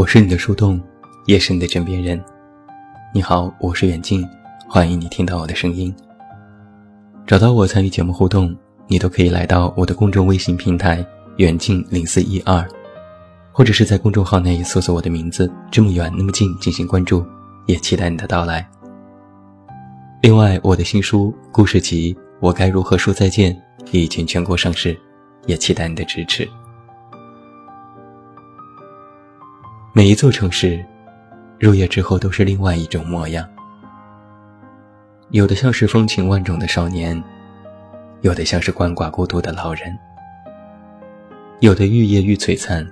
我是你的树洞，也是你的枕边人。你好，我是远近，欢迎你听到我的声音。找到我参与节目互动，你都可以来到我的公众微信平台“远近零四一二”，或者是在公众号内搜索我的名字“这么远那么近”进行关注，也期待你的到来。另外，我的新书故事集《我该如何说再见》已经全国上市，也期待你的支持。每一座城市，入夜之后都是另外一种模样。有的像是风情万种的少年，有的像是鳏寡孤独的老人，有的愈夜愈璀璨，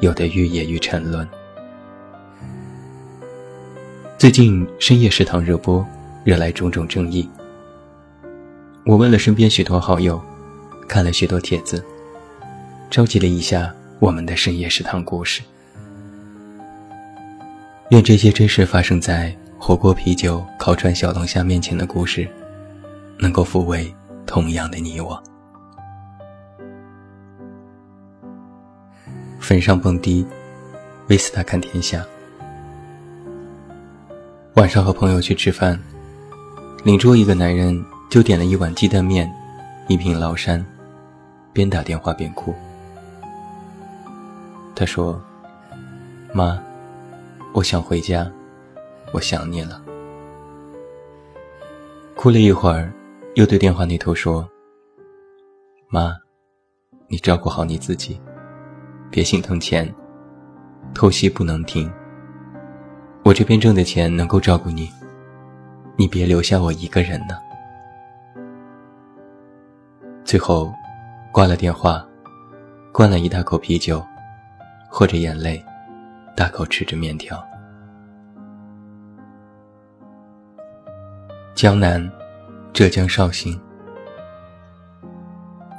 有的愈夜愈沉沦。最近深夜食堂热播，惹来种种争议。我问了身边许多好友，看了许多帖子，召集了一下我们的深夜食堂故事。愿这些真实发生在火锅、啤酒、烤串、小龙虾面前的故事，能够抚慰同样的你我。坟上蹦迪，维斯塔看天下。晚上和朋友去吃饭，邻桌一个男人就点了一碗鸡蛋面，一瓶崂山，边打电话边哭。他说：“妈。”我想回家，我想你了。哭了一会儿，又对电话那头说：“妈，你照顾好你自己，别心疼钱，透析不能停。我这边挣的钱能够照顾你，你别留下我一个人呢。”最后，挂了电话，灌了一大口啤酒，和着眼泪。大口吃着面条。江南，浙江绍兴。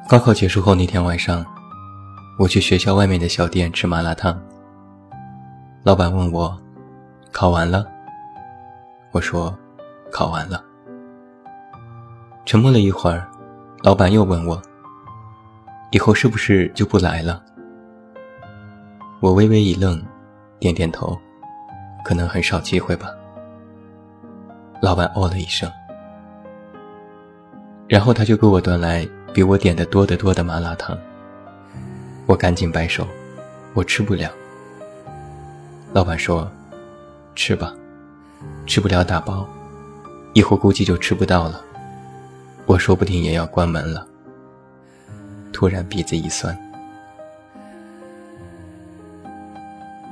高考结束后那天晚上，我去学校外面的小店吃麻辣烫。老板问我：“考完了？”我说：“考完了。”沉默了一会儿，老板又问我：“以后是不是就不来了？”我微微一愣。点点头，可能很少机会吧。老板哦了一声，然后他就给我端来比我点的多得多的麻辣烫。我赶紧摆手，我吃不了。老板说：“吃吧，吃不了打包，一会估计就吃不到了。我说不定也要关门了。”突然鼻子一酸。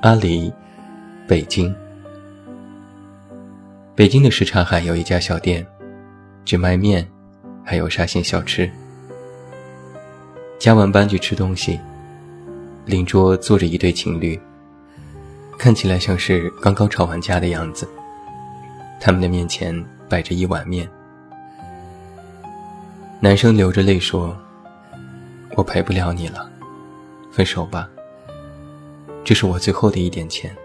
阿里，北京。北京的什刹海有一家小店，只卖面，还有沙县小吃。加完班去吃东西，邻桌坐着一对情侣，看起来像是刚刚吵完架的样子。他们的面前摆着一碗面。男生流着泪说：“我陪不了你了，分手吧。”这是我最后的一点钱，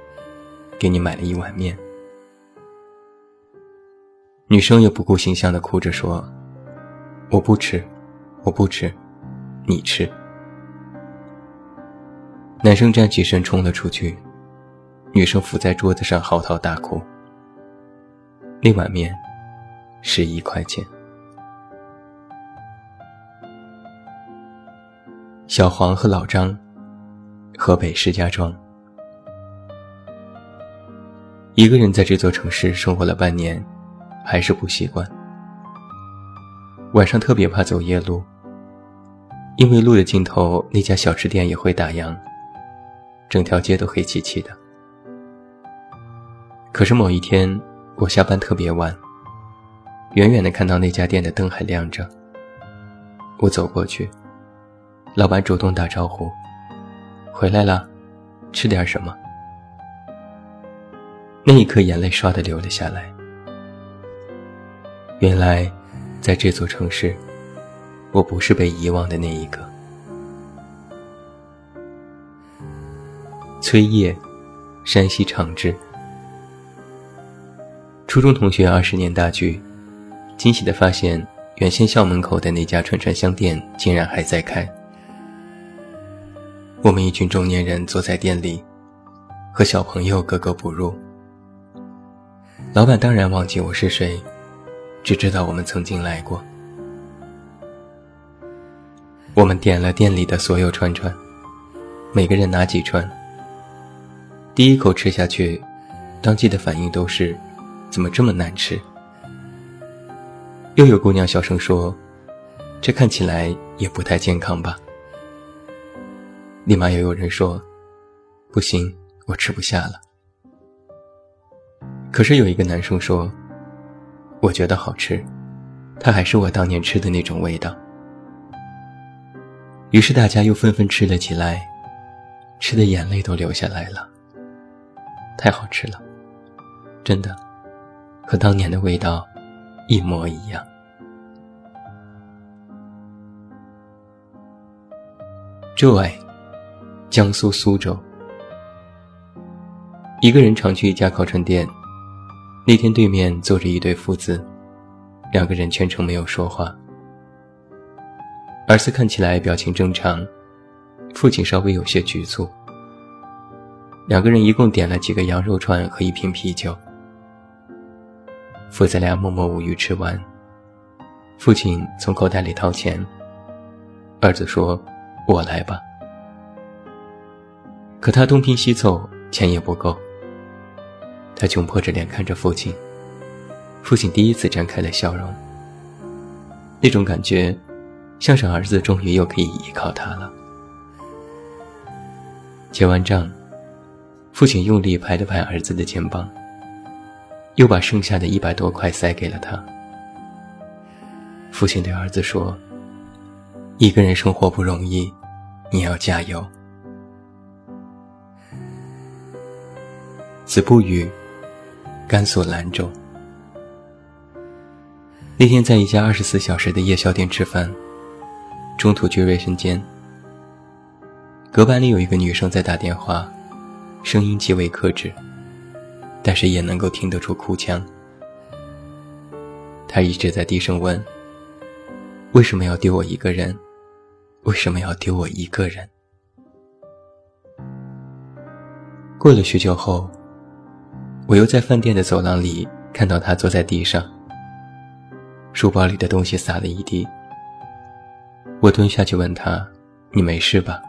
给你买了一碗面。女生也不顾形象的哭着说：“我不吃，我不吃，你吃。”男生站起身冲了出去，女生伏在桌子上嚎啕大哭。那碗面，十一块钱。小黄和老张。河北石家庄，一个人在这座城市生活了半年，还是不习惯。晚上特别怕走夜路，因为路的尽头那家小吃店也会打烊，整条街都黑漆漆的。可是某一天，我下班特别晚，远远的看到那家店的灯还亮着。我走过去，老板主动打招呼。回来了，吃点什么？那一刻，眼泪唰的流了下来。原来，在这座城市，我不是被遗忘的那一个。崔烨，山西长治。初中同学二十年大聚，惊喜的发现，原先校门口的那家串串香店竟然还在开。我们一群中年人坐在店里，和小朋友格格不入。老板当然忘记我是谁，只知道我们曾经来过。我们点了店里的所有串串，每个人拿几串。第一口吃下去，当即的反应都是：怎么这么难吃？又有姑娘小声说：“这看起来也不太健康吧？”立马又有人说：“不行，我吃不下了。”可是有一个男生说：“我觉得好吃，它还是我当年吃的那种味道。”于是大家又纷纷吃了起来，吃的眼泪都流下来了。太好吃了，真的，和当年的味道。一模一样。Joy，江苏苏州。一个人常去一家烤串店，那天对面坐着一对父子，两个人全程没有说话。儿子看起来表情正常，父亲稍微有些局促。两个人一共点了几个羊肉串和一瓶啤酒。父子俩默默无语吃完，父亲从口袋里掏钱。儿子说：“我来吧。”可他东拼西凑，钱也不够。他窘迫着脸看着父亲，父亲第一次展开了笑容。那种感觉，像是儿子终于又可以依靠他了。结完账，父亲用力拍了拍儿子的肩膀。又把剩下的一百多块塞给了他。父亲对儿子说：“一个人生活不容易，你要加油。”子不语，甘肃兰州。那天在一家二十四小时的夜宵店吃饭，中途去卫生间，隔板里有一个女生在打电话，声音极为克制。但是也能够听得出哭腔。他一直在低声问：“为什么要丢我一个人？为什么要丢我一个人？”过了许久后，我又在饭店的走廊里看到他坐在地上，书包里的东西洒了一地。我蹲下去问他：“你没事吧？”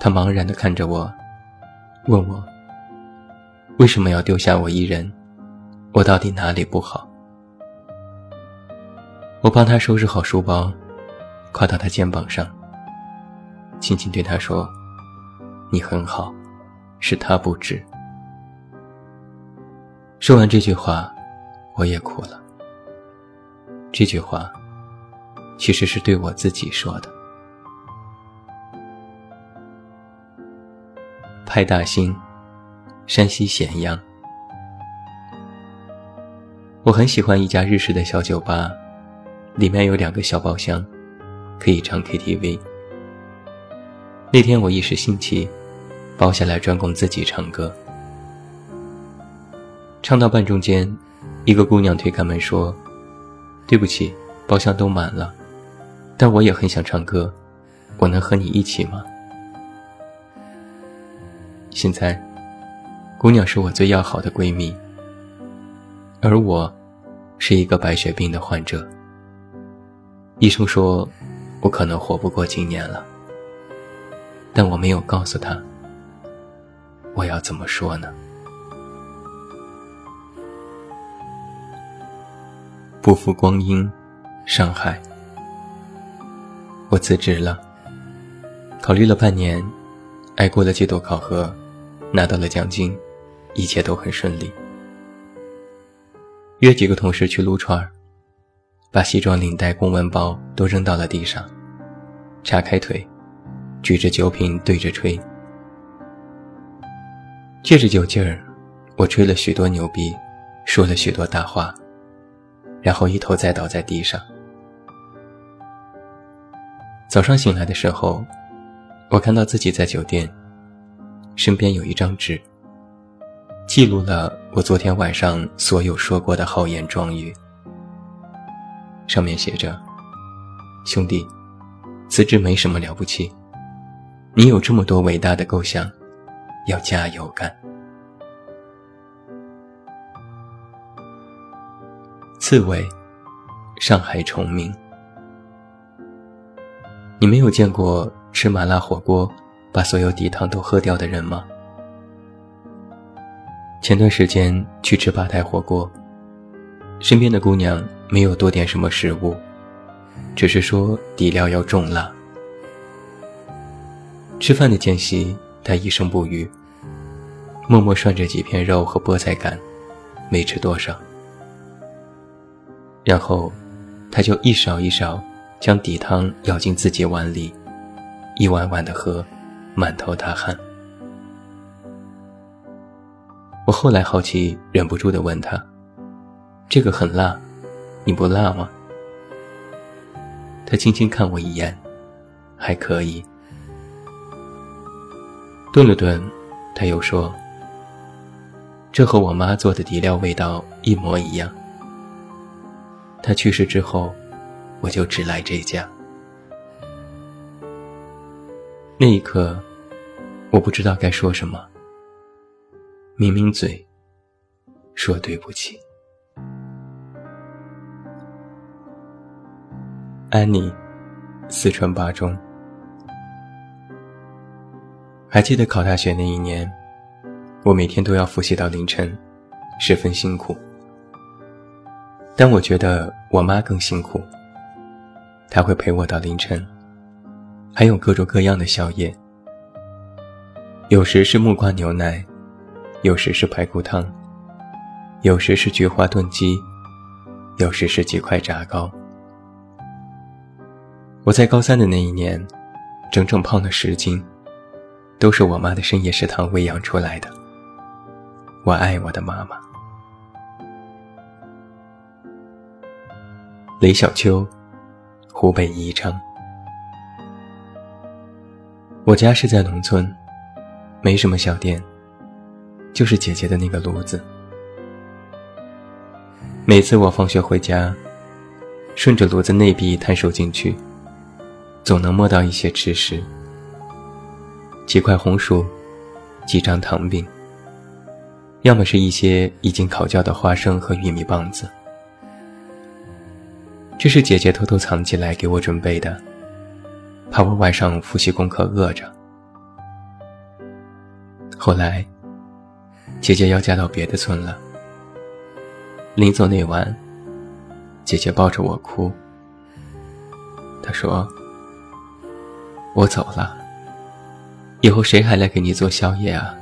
他茫然地看着我，问我。为什么要丢下我一人？我到底哪里不好？我帮他收拾好书包，跨到他肩膀上，轻轻对他说：“你很好，是他不值。”说完这句话，我也哭了。这句话，其实是对我自己说的。派大星。山西咸阳，我很喜欢一家日式的小酒吧，里面有两个小包厢，可以唱 KTV。那天我一时兴起，包下来专供自己唱歌。唱到半中间，一个姑娘推开门说：“对不起，包厢都满了，但我也很想唱歌，我能和你一起吗？”现在。姑娘是我最要好的闺蜜，而我，是一个白血病的患者。医生说，我可能活不过今年了。但我没有告诉她，我要怎么说呢？不负光阴，上海。我辞职了，考虑了半年，挨过了季度考核，拿到了奖金。一切都很顺利。约几个同事去撸串儿，把西装领带、公文包都扔到了地上，叉开腿，举着酒瓶对着吹。借着酒劲儿，我吹了许多牛逼，说了许多大话，然后一头栽倒在地上。早上醒来的时候，我看到自己在酒店，身边有一张纸。记录了我昨天晚上所有说过的豪言壮语，上面写着：“兄弟，辞职没什么了不起，你有这么多伟大的构想，要加油干。刺猬，上海崇明。你没有见过吃麻辣火锅把所有底汤都喝掉的人吗？前段时间去吃八台火锅，身边的姑娘没有多点什么食物，只是说底料要重辣。吃饭的间隙，她一声不语，默默涮着几片肉和菠菜干，没吃多少。然后，他就一勺一勺将底汤舀进自己碗里，一碗碗的喝，满头大汗。我后来好奇，忍不住的问他：“这个很辣，你不辣吗？”他轻轻看我一眼，还可以。顿了顿，他又说：“这和我妈做的底料味道一模一样。他去世之后，我就只来这家。那一刻，我不知道该说什么，抿抿嘴，说对不起。”安妮，四川八中。还记得考大学那一年，我每天都要复习到凌晨，十分辛苦。但我觉得我妈更辛苦，她会陪我到凌晨，还有各种各样的宵夜，有时是木瓜牛奶，有时是排骨汤，有时是菊花炖鸡，有时是几块炸糕。我在高三的那一年，整整胖了十斤。都是我妈的深夜食堂喂养出来的。我爱我的妈妈。雷小秋，湖北宜昌。我家是在农村，没什么小店，就是姐姐的那个炉子。每次我放学回家，顺着炉子内壁探手进去，总能摸到一些吃食。几块红薯，几张糖饼，要么是一些已经烤焦的花生和玉米棒子。这是姐姐偷偷藏起来给我准备的，怕我晚上复习功课饿着。后来，姐姐要嫁到别的村了。临走那晚，姐姐抱着我哭，她说：“我走了。”以后谁还来给你做宵夜啊？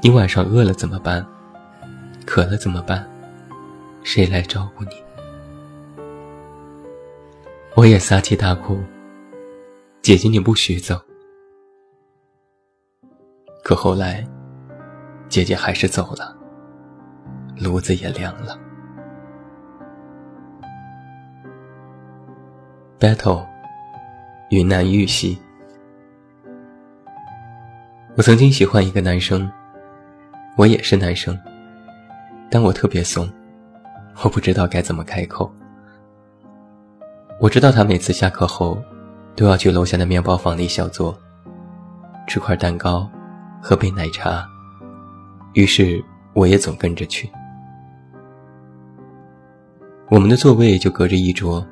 你晚上饿了怎么办？渴了怎么办？谁来照顾你？我也撒气大哭。姐姐，你不许走。可后来，姐姐还是走了，炉子也凉了。Battle，云南玉溪。我曾经喜欢一个男生，我也是男生，但我特别怂，我不知道该怎么开口。我知道他每次下课后，都要去楼下的面包房里小坐，吃块蛋糕，喝杯奶茶，于是我也总跟着去。我们的座位就隔着一桌，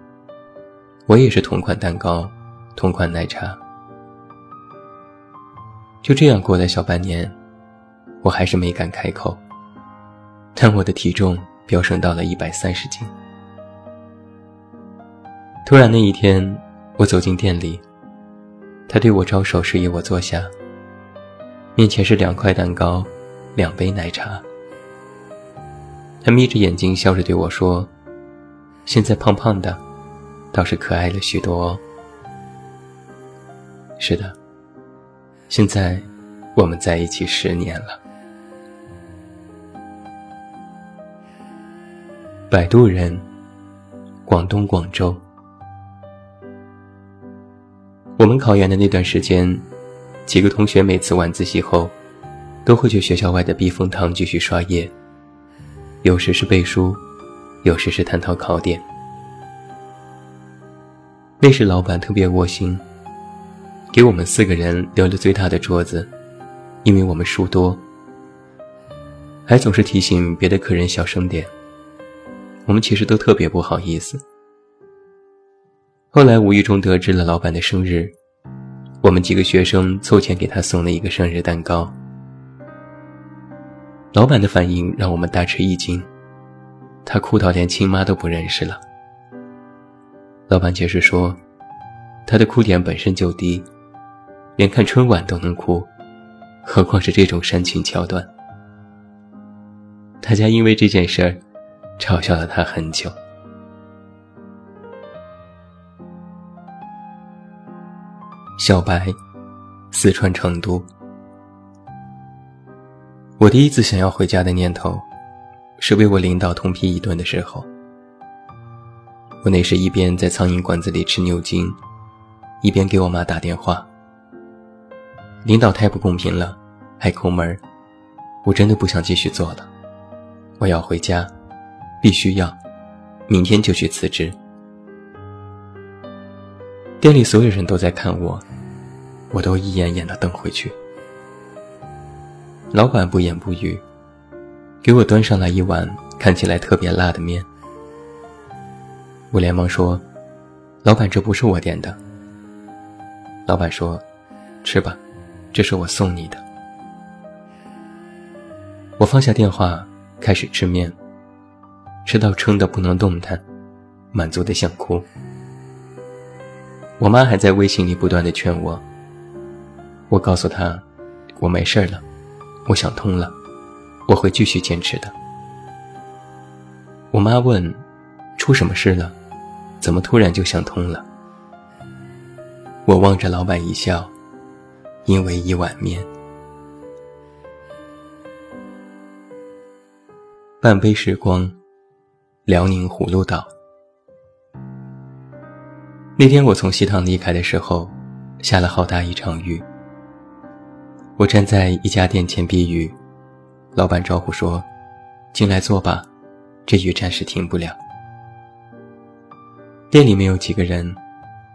我也是同款蛋糕，同款奶茶。就这样过了小半年，我还是没敢开口。但我的体重飙升到了一百三十斤。突然那一天，我走进店里，他对我招手，示意我坐下。面前是两块蛋糕，两杯奶茶。他眯着眼睛笑着对我说：“现在胖胖的，倒是可爱了许多哦。”是的。现在，我们在一起十年了。摆渡人，广东广州。我们考研的那段时间，几个同学每次晚自习后，都会去学校外的避风塘继续刷夜。有时是背书，有时是探讨考点。那时老板特别窝心。给我们四个人留了最大的桌子，因为我们书多，还总是提醒别的客人小声点。我们其实都特别不好意思。后来无意中得知了老板的生日，我们几个学生凑钱给他送了一个生日蛋糕。老板的反应让我们大吃一惊，他哭到连亲妈都不认识了。老板解释说，他的哭点本身就低，连看春晚都能哭，何况是这种煽情桥段。大家因为这件事儿，嘲笑了他很久。小白，四川成都。我第一次想要回家的念头，是被我领导痛批一顿的时候。我那时一边在苍蝇馆子里吃牛筋，一边给我妈打电话。领导太不公平了，还抠门我真的不想继续做了，我要回家，必须要，明天就去辞职。店里所有人都在看我，我都一眼眼的瞪回去。老板不言不语，给我端上来一碗看起来特别辣的面。我连忙说：“老板，这不是我点的。”老板说：“吃吧，这是我送你的。”我放下电话，开始吃面，吃到撑得不能动弹，满足的想哭。我妈还在微信里不断的劝我。我告诉他，我没事了，我想通了，我会继续坚持的。我妈问，出什么事了？怎么突然就想通了？我望着老板一笑，因为一碗面。半杯时光，辽宁葫芦岛。那天我从西塘离开的时候，下了好大一场雨。我站在一家店前避雨，老板招呼说：“进来坐吧，这雨暂时停不了。”店里面有几个人，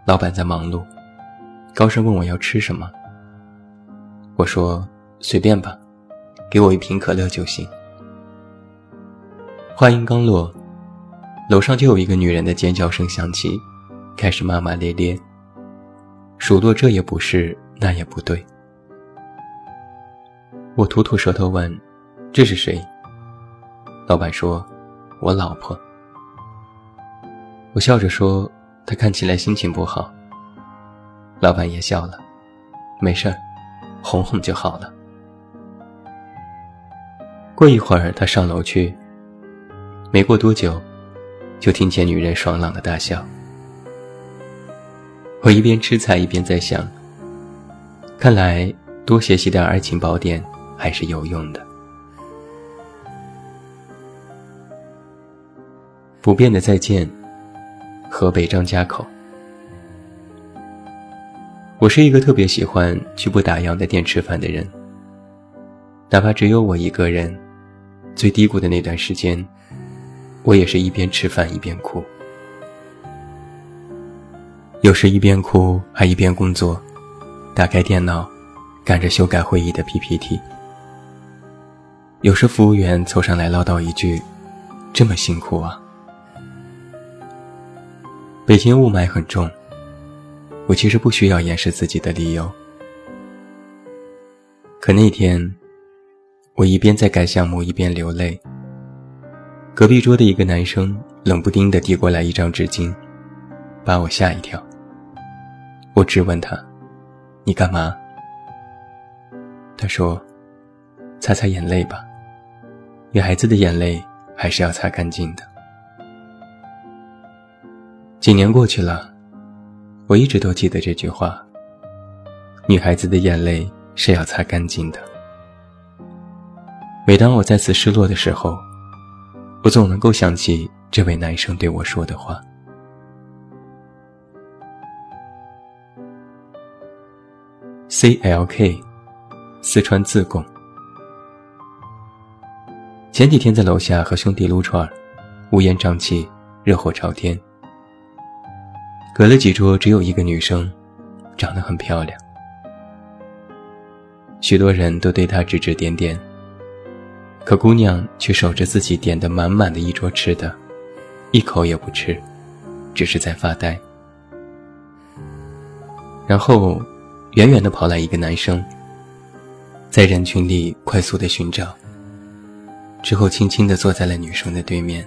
老板在忙碌，高声问我要吃什么。我说：“随便吧，给我一瓶可乐就行。”话音刚落，楼上就有一个女人的尖叫声响起。开始骂骂咧咧，数落这也不是，那也不对。我吐吐舌头问：“这是谁？”老板说：“我老婆。”我笑着说：“她看起来心情不好。”老板也笑了：“没事儿，哄哄就好了。”过一会儿，他上楼去，没过多久，就听见女人爽朗的大笑。我一边吃菜一边在想，看来多学习点爱情宝典还是有用的。不变的再见，河北张家口。我是一个特别喜欢去不打烊的店吃饭的人，哪怕只有我一个人，最低谷的那段时间，我也是一边吃饭一边哭。有时一边哭还一边工作，打开电脑，赶着修改会议的 PPT。有时服务员凑上来唠叨一句：“这么辛苦啊！”北京雾霾很重，我其实不需要掩饰自己的理由。可那天，我一边在改项目一边流泪。隔壁桌的一个男生冷不丁地递过来一张纸巾，把我吓一跳。我质问他：“你干嘛？”他说：“擦擦眼泪吧，女孩子的眼泪还是要擦干净的。”几年过去了，我一直都记得这句话：“女孩子的眼泪是要擦干净的。”每当我再次失落的时候，我总能够想起这位男生对我说的话。C.L.K，四川自贡。前几天在楼下和兄弟撸串乌烟瘴气，热火朝天。隔了几桌，只有一个女生，长得很漂亮。许多人都对她指指点点，可姑娘却守着自己点的满满的一桌吃的，一口也不吃，只是在发呆。然后，远远的跑来一个男生，在人群里快速的寻找，之后轻轻的坐在了女生的对面。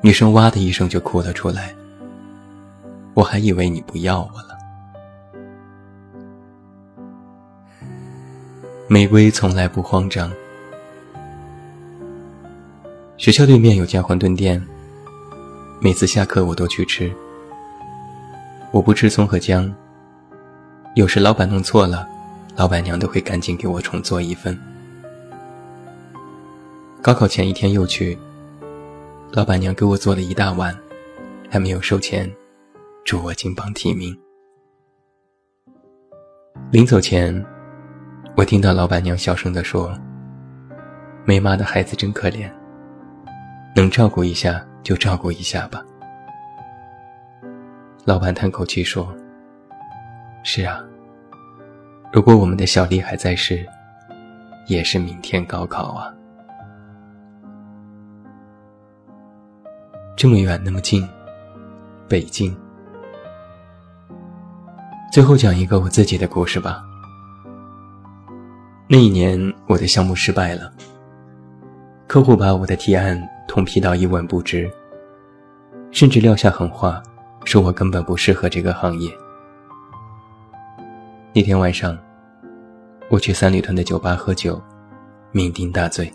女生哇的一声就哭了出来。我还以为你不要我了。玫瑰从来不慌张。学校对面有家馄饨店，每次下课我都去吃。我不吃葱和姜。有时老板弄错了，老板娘都会赶紧给我重做一份。高考前一天又去，老板娘给我做了一大碗，还没有收钱。祝我金榜题名。临走前，我听到老板娘小声地说：“没妈的孩子真可怜，能照顾一下就照顾一下吧。”老板叹口气说：“是啊，如果我们的小丽还在世，也是明天高考啊。这么远，那么近，北京。”最后讲一个我自己的故事吧。那一年我的项目失败了，客户把我的提案痛批到一文不值，甚至撂下狠话，说我根本不适合这个行业。那天晚上，我去三里屯的酒吧喝酒，酩酊大醉。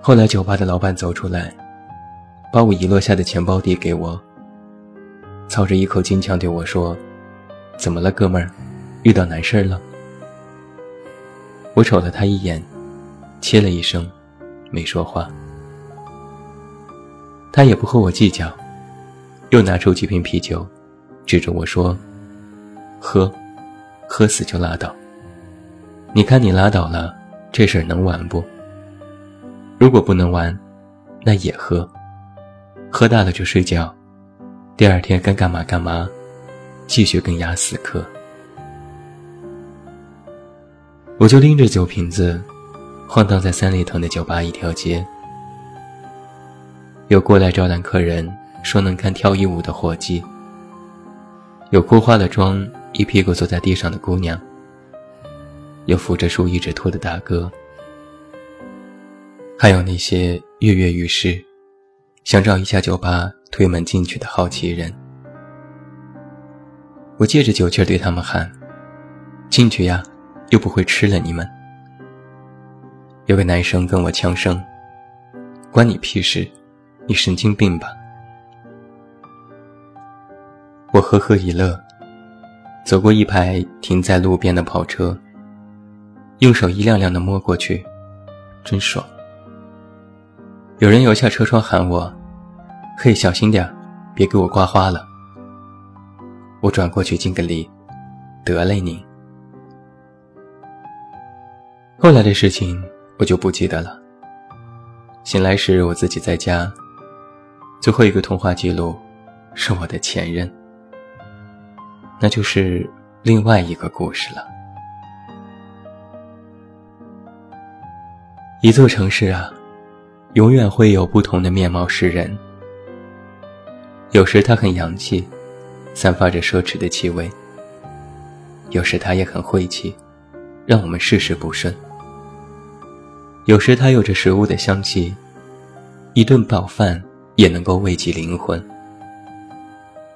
后来酒吧的老板走出来，把我遗落下的钱包递给我。操着一口金腔对我说：“怎么了，哥们儿？遇到难事儿了？”我瞅了他一眼，切了一声，没说话。他也不和我计较，又拿出几瓶啤酒，指着我说：“喝，喝死就拉倒。你看你拉倒了，这事儿能完不？如果不能完，那也喝，喝大了就睡觉。”第二天该干嘛干嘛，继续跟牙死磕。我就拎着酒瓶子，晃荡在三里屯的酒吧一条街。有过来招揽客人，说能看跳一舞的伙计；有哭花了妆，一屁股坐在地上的姑娘；有扶着树一直吐的大哥；还有那些跃跃欲试，想找一家酒吧。推门进去的好奇人，我借着酒气对他们喊：“进去呀，又不会吃了你们。”有个男生跟我呛声：“关你屁事，你神经病吧？”我呵呵一乐，走过一排停在路边的跑车，用手一辆辆的摸过去，真爽。有人摇下车窗喊我。嘿，小心点别给我刮花了。我转过去敬个礼，得嘞您。后来的事情我就不记得了。醒来时我自己在家，最后一个通话记录是我的前任，那就是另外一个故事了。一座城市啊，永远会有不同的面貌示人。有时它很洋气，散发着奢侈的气味；有时它也很晦气，让我们事事不顺；有时它有着食物的香气，一顿饱饭也能够慰藉灵魂；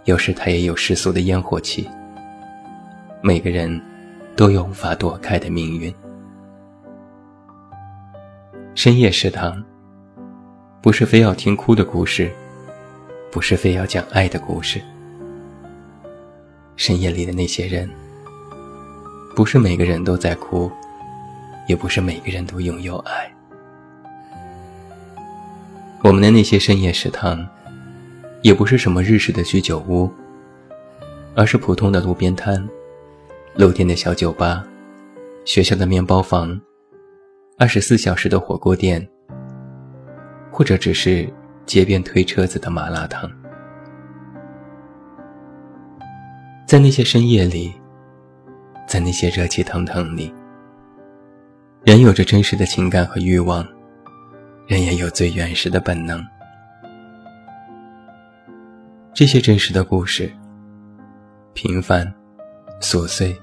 有时它也有世俗的烟火气。每个人都有无法躲开的命运。深夜食堂，不是非要听哭的故事。不是非要讲爱的故事。深夜里的那些人，不是每个人都在哭，也不是每个人都拥有爱。我们的那些深夜食堂，也不是什么日式的居酒屋，而是普通的路边摊、露天的小酒吧、学校的面包房、二十四小时的火锅店，或者只是。街边推车子的麻辣烫，在那些深夜里，在那些热气腾腾里。人有着真实的情感和欲望，人也有最原始的本能。这些真实的故事，平凡、琐碎，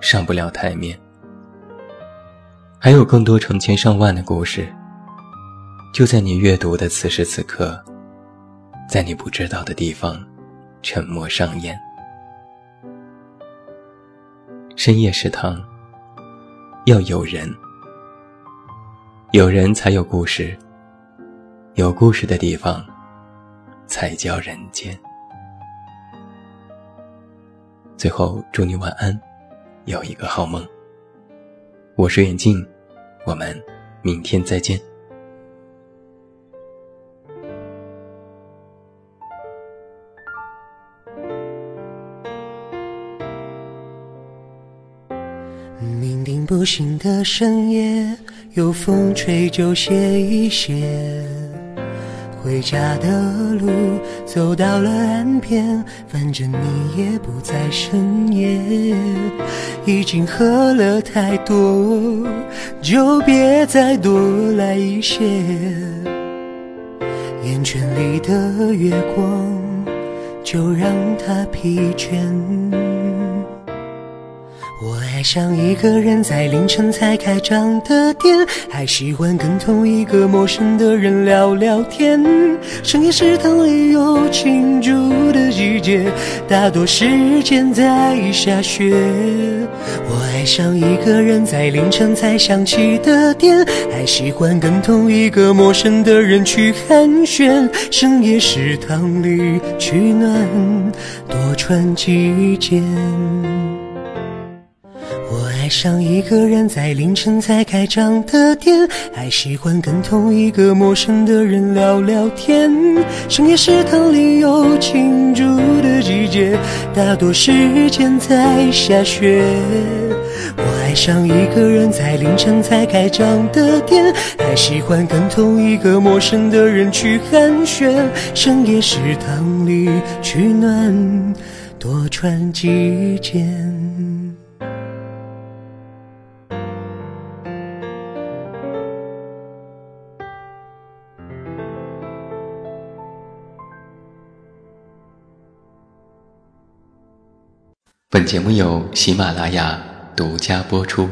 上不了台面。还有更多成千上万的故事，就在你阅读的此时此刻，在你不知道的地方，沉默上演。深夜食堂，要有人。有人才有故事，有故事的地方才叫人间。最后，祝你晚安，有一个好梦。我是远近，我们明天再见。不醒的深夜。有风吹就歇一歇，回家的路走到了岸边，反正你也不在深夜。已经喝了太多，就别再多来一些。眼圈里的月光，就让它疲倦。我爱上一个人在凌晨才开张的店，还喜欢跟同一个陌生的人聊聊天。深夜食堂里有庆祝的季节，大多时间在下雪。我爱上一个人在凌晨才想起的店，还喜欢跟同一个陌生的人去寒暄。深夜食堂里取暖，多穿几件。爱上一个人在凌晨才开张的店，还喜欢跟同一个陌生的人聊聊天。深夜食堂里有庆祝的季节，大多时间在下雪。我爱上一个人在凌晨才开张的店，还喜欢跟同一个陌生的人去寒暄。深夜食堂里取暖，多穿几件。本节目由喜马拉雅独家播出。